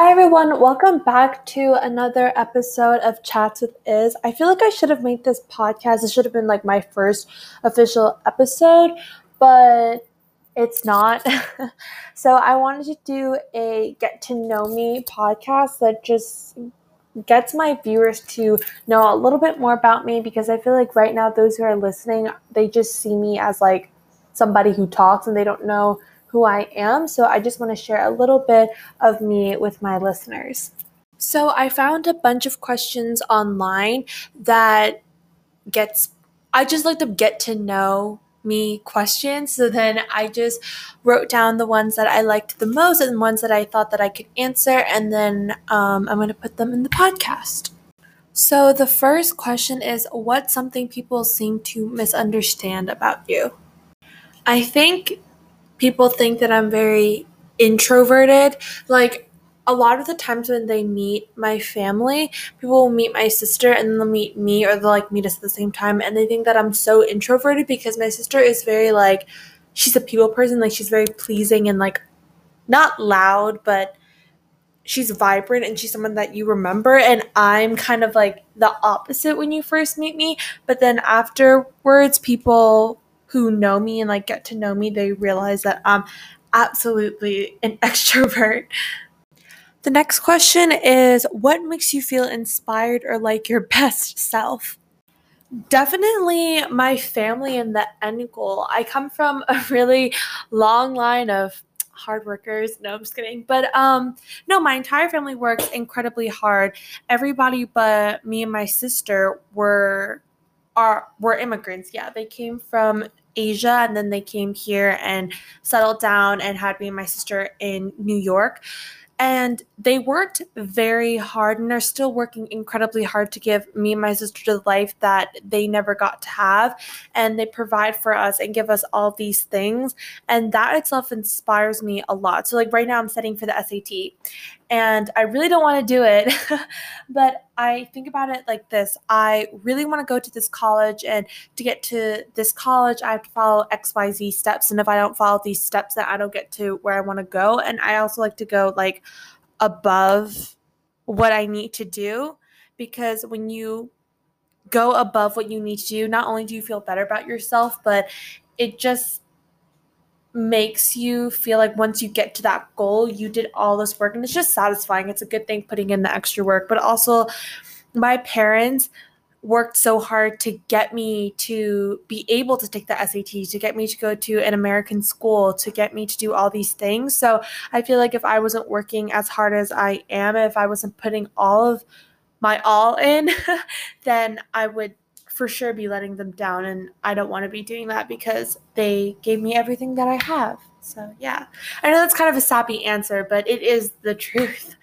Hi everyone, welcome back to another episode of Chats with Iz. I feel like I should have made this podcast. It should have been like my first official episode, but it's not. so I wanted to do a get to know me podcast that just gets my viewers to know a little bit more about me because I feel like right now those who are listening, they just see me as like somebody who talks and they don't know who I am. So I just want to share a little bit of me with my listeners. So I found a bunch of questions online that gets I just like to get to know me questions. So then I just wrote down the ones that I liked the most and ones that I thought that I could answer, and then um, I'm going to put them in the podcast. So the first question is, what's something people seem to misunderstand about you? I think people think that I'm very introverted. Like a lot of the times when they meet my family, people will meet my sister and they'll meet me or they'll like meet us at the same time and they think that I'm so introverted because my sister is very like she's a people person, like she's very pleasing and like not loud, but she's vibrant and she's someone that you remember. And I'm kind of like the opposite when you first meet me, but then afterwards people who know me and like get to know me, they realize that I'm absolutely an extrovert. The next question is What makes you feel inspired or like your best self? Definitely my family and the end goal. I come from a really long line of hard workers. No, I'm just kidding. But um no, my entire family works incredibly hard. Everybody but me and my sister were are were immigrants. Yeah, they came from Asia and then they came here and settled down and had me and my sister in New York. And they worked very hard and are still working incredibly hard to give me and my sister the life that they never got to have. And they provide for us and give us all these things. And that itself inspires me a lot. So, like right now, I'm studying for the SAT and I really don't want to do it. but I think about it like this I really want to go to this college, and to get to this college, I have to follow XYZ steps. And if I don't follow these steps, then I don't get to where I want to go. And I also like to go like above what I need to do because when you go above what you need to do, not only do you feel better about yourself, but it just makes you feel like once you get to that goal, you did all this work and it's just satisfying. It's a good thing putting in the extra work, but also my parents worked so hard to get me to be able to take the SAT, to get me to go to an American school, to get me to do all these things. So I feel like if I wasn't working as hard as I am, if I wasn't putting all of my all in, then I would for sure be letting them down and I don't want to be doing that because they gave me everything that I have. So, yeah. I know that's kind of a sappy answer, but it is the truth.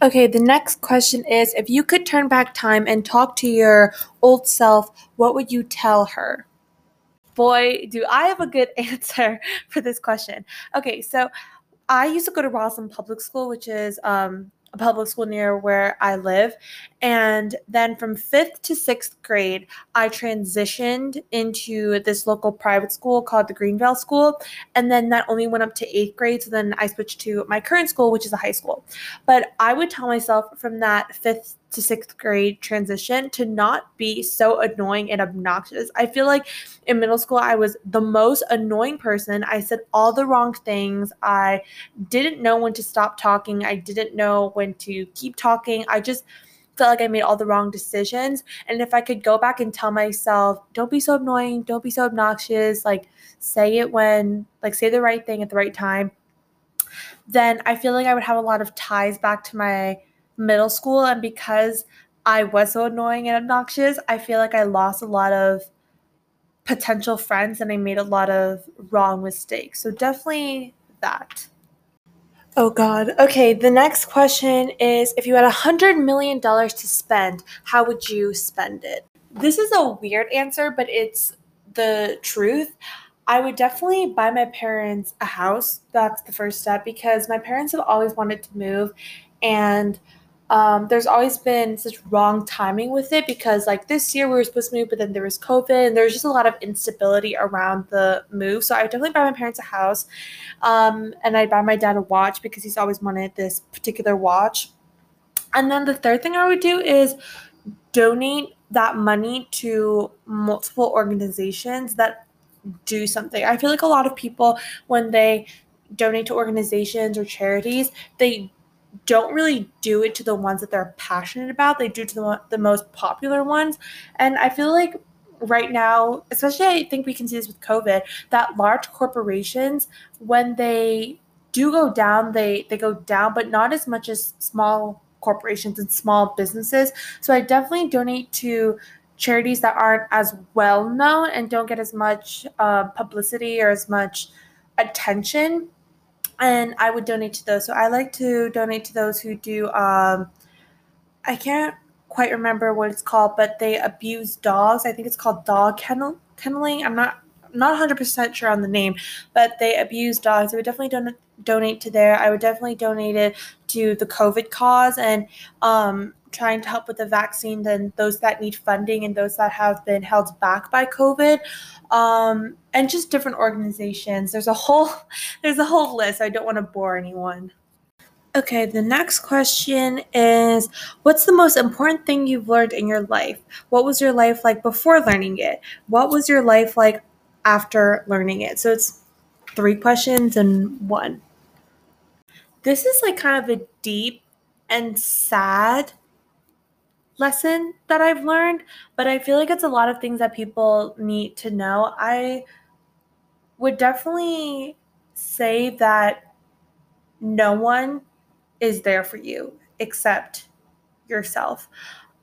Okay, the next question is if you could turn back time and talk to your old self, what would you tell her? Boy, do I have a good answer for this question. Okay, so I used to go to Roslyn Public School, which is um, a public school near where I live. And then from fifth to sixth grade, I transitioned into this local private school called the Greenvale School. And then that only went up to eighth grade. So then I switched to my current school, which is a high school. But I would tell myself from that fifth to sixth grade transition to not be so annoying and obnoxious. I feel like in middle school, I was the most annoying person. I said all the wrong things. I didn't know when to stop talking. I didn't know when to keep talking. I just felt like I made all the wrong decisions. And if I could go back and tell myself, don't be so annoying, don't be so obnoxious, like say it when, like say the right thing at the right time, then I feel like I would have a lot of ties back to my middle school. And because I was so annoying and obnoxious, I feel like I lost a lot of potential friends and I made a lot of wrong mistakes. So definitely that. Oh God. Okay, the next question is if you had a hundred million dollars to spend, how would you spend it? This is a weird answer, but it's the truth. I would definitely buy my parents a house. That's the first step because my parents have always wanted to move and um, there's always been such wrong timing with it because like this year we were supposed to move, but then there was COVID and there's just a lot of instability around the move. So I definitely buy my parents a house, um, and I buy my dad a watch because he's always wanted this particular watch. And then the third thing I would do is donate that money to multiple organizations that do something. I feel like a lot of people when they donate to organizations or charities, they don't really do it to the ones that they're passionate about. They do to the, the most popular ones. And I feel like right now, especially I think we can see this with COVID, that large corporations, when they do go down, they they go down, but not as much as small corporations and small businesses. So I definitely donate to charities that aren't as well known and don't get as much uh, publicity or as much attention and I would donate to those. So I like to donate to those who do. Um, I can't quite remember what it's called, but they abuse dogs. I think it's called dog kennel kenneling. I'm not not 100% sure on the name, but they abuse dogs. I would definitely don- donate to there. I would definitely donate it to the COVID cause and um, trying to help with the vaccine and those that need funding and those that have been held back by COVID um, and just different organizations. There's a whole there's a whole list. I don't want to bore anyone. Okay, the next question is What's the most important thing you've learned in your life? What was your life like before learning it? What was your life like after learning it? So it's three questions and one. This is like kind of a deep and sad lesson that I've learned, but I feel like it's a lot of things that people need to know. I would definitely say that no one is there for you except yourself.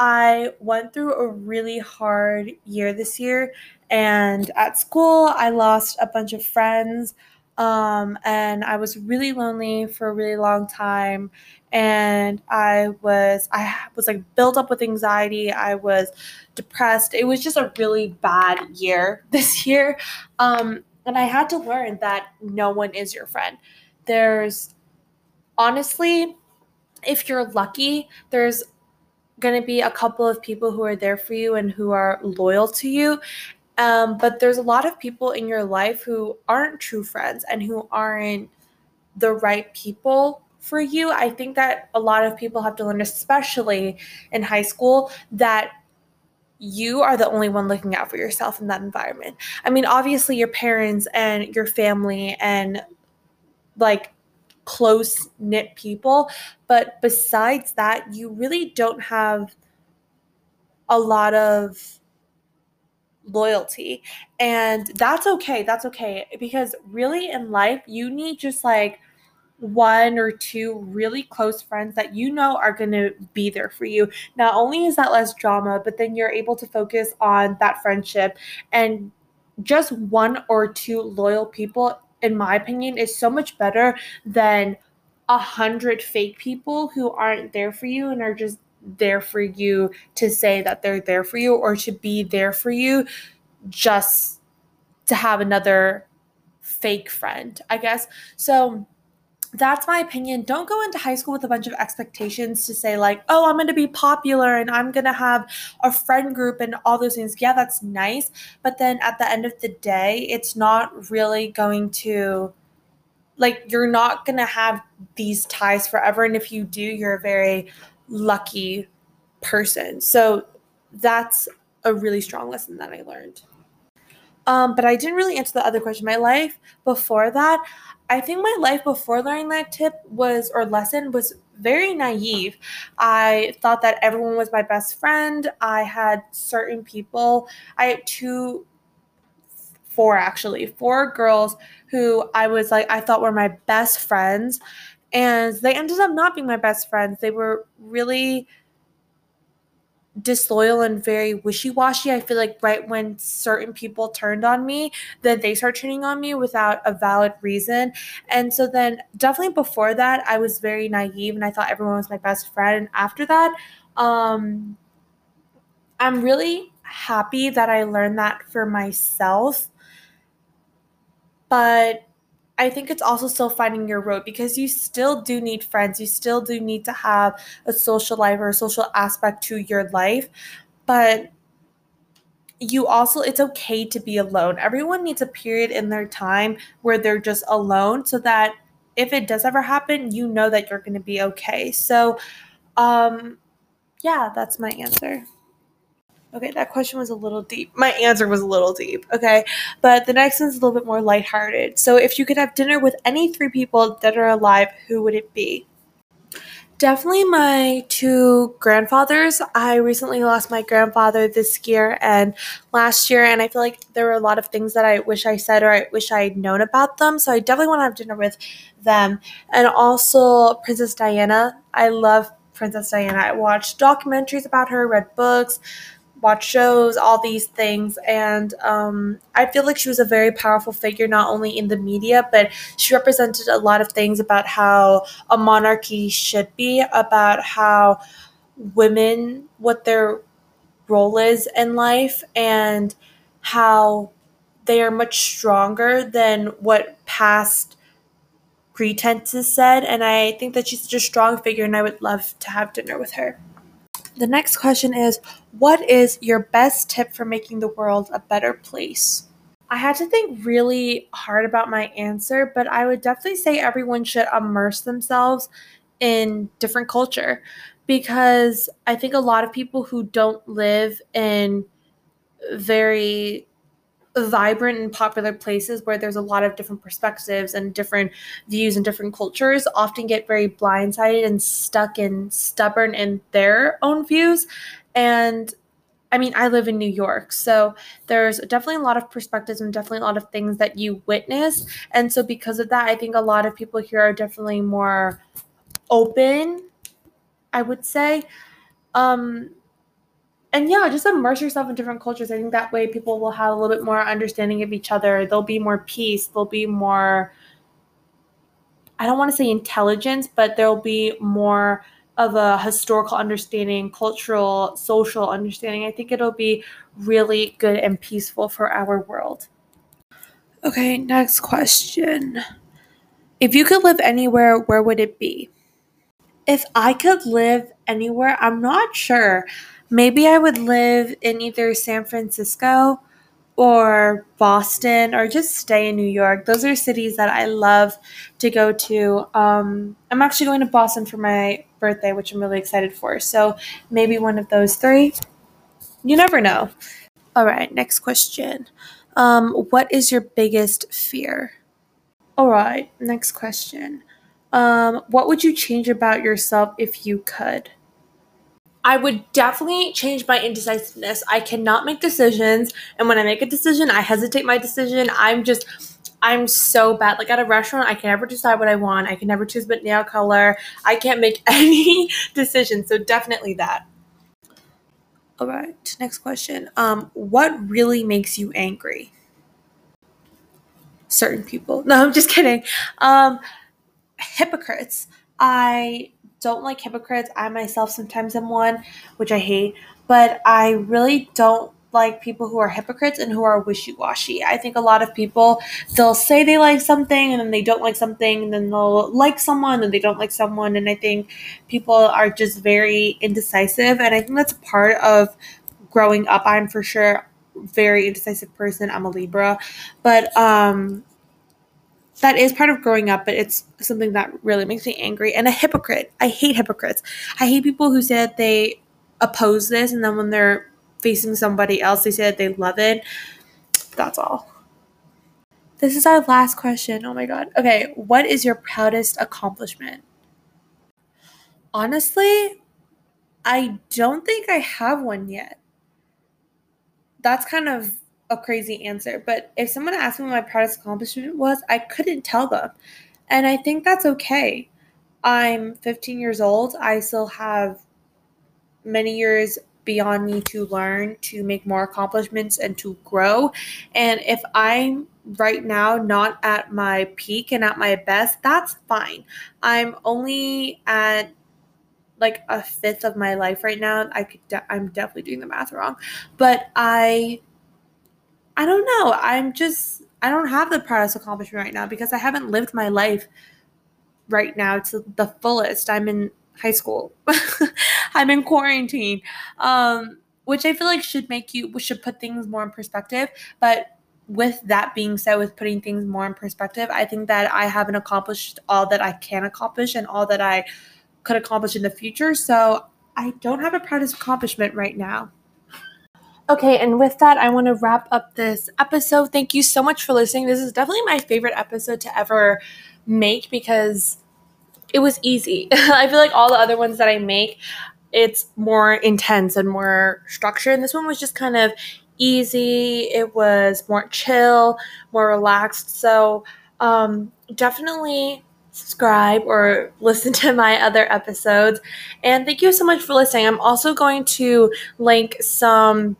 I went through a really hard year this year, and at school, I lost a bunch of friends. Um, and I was really lonely for a really long time and I was I was like built up with anxiety. I was depressed. It was just a really bad year this year. Um, and I had to learn that no one is your friend. There's honestly, if you're lucky, there's going to be a couple of people who are there for you and who are loyal to you. Um, but there's a lot of people in your life who aren't true friends and who aren't the right people for you. I think that a lot of people have to learn, especially in high school, that you are the only one looking out for yourself in that environment. I mean, obviously, your parents and your family and like close knit people, but besides that, you really don't have a lot of loyalty. And that's okay. That's okay. Because really in life, you need just like one or two really close friends that you know are going to be there for you. Not only is that less drama, but then you're able to focus on that friendship and just one or two loyal people in my opinion is so much better than a hundred fake people who aren't there for you and are just there for you to say that they're there for you or to be there for you just to have another fake friend, I guess. So that's my opinion. Don't go into high school with a bunch of expectations to say, like, oh, I'm going to be popular and I'm going to have a friend group and all those things. Yeah, that's nice. But then at the end of the day, it's not really going to, like, you're not going to have these ties forever. And if you do, you're a very lucky person. So that's a really strong lesson that I learned. Um, but I didn't really answer the other question. My life before that, I think my life before learning that tip was or lesson was very naive. I thought that everyone was my best friend. I had certain people. I had two four actually, four girls who I was like I thought were my best friends and they ended up not being my best friends. They were really disloyal and very wishy-washy. I feel like right when certain people turned on me then they start turning on me without a valid reason. And so then definitely before that i was very naive and i thought everyone was my best friend. And after that um i'm really happy that i learned that for myself. But I think it's also still finding your road because you still do need friends. You still do need to have a social life or a social aspect to your life. But you also, it's okay to be alone. Everyone needs a period in their time where they're just alone so that if it does ever happen, you know that you're going to be okay. So, um, yeah, that's my answer. Okay, that question was a little deep. My answer was a little deep. Okay, but the next one's a little bit more lighthearted. So, if you could have dinner with any three people that are alive, who would it be? Definitely my two grandfathers. I recently lost my grandfather this year and last year, and I feel like there were a lot of things that I wish I said or I wish I had known about them. So I definitely want to have dinner with them. And also Princess Diana. I love Princess Diana. I watched documentaries about her, read books, watch shows, all these things. And um, I feel like she was a very powerful figure, not only in the media, but she represented a lot of things about how a monarchy should be, about how women, what their role is in life, and how they are much stronger than what past pretenses said. And I think that she's such a strong figure, and I would love to have dinner with her. The next question is What is your best tip for making the world a better place? I had to think really hard about my answer, but I would definitely say everyone should immerse themselves in different culture because I think a lot of people who don't live in very vibrant and popular places where there's a lot of different perspectives and different views and different cultures often get very blindsided and stuck and stubborn in their own views and I mean, I live in New York, so there's definitely a lot of perspectives and definitely a lot of things that you witness. And so, because of that, I think a lot of people here are definitely more open, I would say. Um, and yeah, just immerse yourself in different cultures. I think that way people will have a little bit more understanding of each other. There'll be more peace. There'll be more, I don't want to say intelligence, but there'll be more of a historical understanding, cultural, social understanding. I think it'll be really good and peaceful for our world. Okay, next question. If you could live anywhere, where would it be? If I could live anywhere, I'm not sure. Maybe I would live in either San Francisco or Boston or just stay in New York. Those are cities that I love to go to. Um, I'm actually going to Boston for my birthday, which I'm really excited for. So maybe one of those three. You never know. All right, next question. Um, what is your biggest fear? All right, next question. Um, what would you change about yourself if you could? I would definitely change my indecisiveness. I cannot make decisions, and when I make a decision, I hesitate my decision. I'm just I'm so bad. Like at a restaurant, I can never decide what I want. I can never choose what nail color. I can't make any decisions. So definitely that. All right, next question. Um, what really makes you angry? Certain people. No, I'm just kidding. Um, hypocrites. I don't like hypocrites. I myself sometimes am one, which I hate, but I really don't like people who are hypocrites and who are wishy-washy. I think a lot of people they'll say they like something and then they don't like something, and then they'll like someone and they don't like someone, and I think people are just very indecisive, and I think that's part of growing up. I'm for sure very indecisive person. I'm a Libra, but um that is part of growing up, but it's something that really makes me angry and a hypocrite. I hate hypocrites. I hate people who say that they oppose this and then when they're facing somebody else, they say that they love it. That's all. This is our last question. Oh my god. Okay, what is your proudest accomplishment? Honestly, I don't think I have one yet. That's kind of a crazy answer, but if someone asked me what my proudest accomplishment was, I couldn't tell them. And I think that's okay. I'm 15 years old. I still have many years beyond me to learn, to make more accomplishments, and to grow. And if I'm right now not at my peak and at my best, that's fine. I'm only at like a fifth of my life right now. I could de- I'm definitely doing the math wrong, but I I don't know. I'm just I don't have the proudest accomplishment right now because I haven't lived my life right now to the fullest. I'm in high school. I'm in quarantine. Um, which I feel like should make you should put things more in perspective. But with that being said, with putting things more in perspective, I think that I haven't accomplished all that I can accomplish and all that I could accomplish in the future. So I don't have a proudest accomplishment right now. Okay, and with that, I want to wrap up this episode. Thank you so much for listening. This is definitely my favorite episode to ever make because it was easy. I feel like all the other ones that I make, it's more intense and more structured. And this one was just kind of easy. It was more chill, more relaxed. So um, definitely subscribe or listen to my other episodes. And thank you so much for listening. I'm also going to link some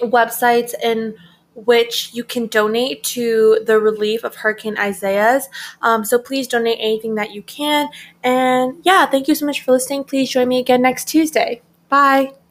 websites in which you can donate to the relief of Hurricane Isaias. Um, so please donate anything that you can. And yeah, thank you so much for listening. Please join me again next Tuesday. Bye.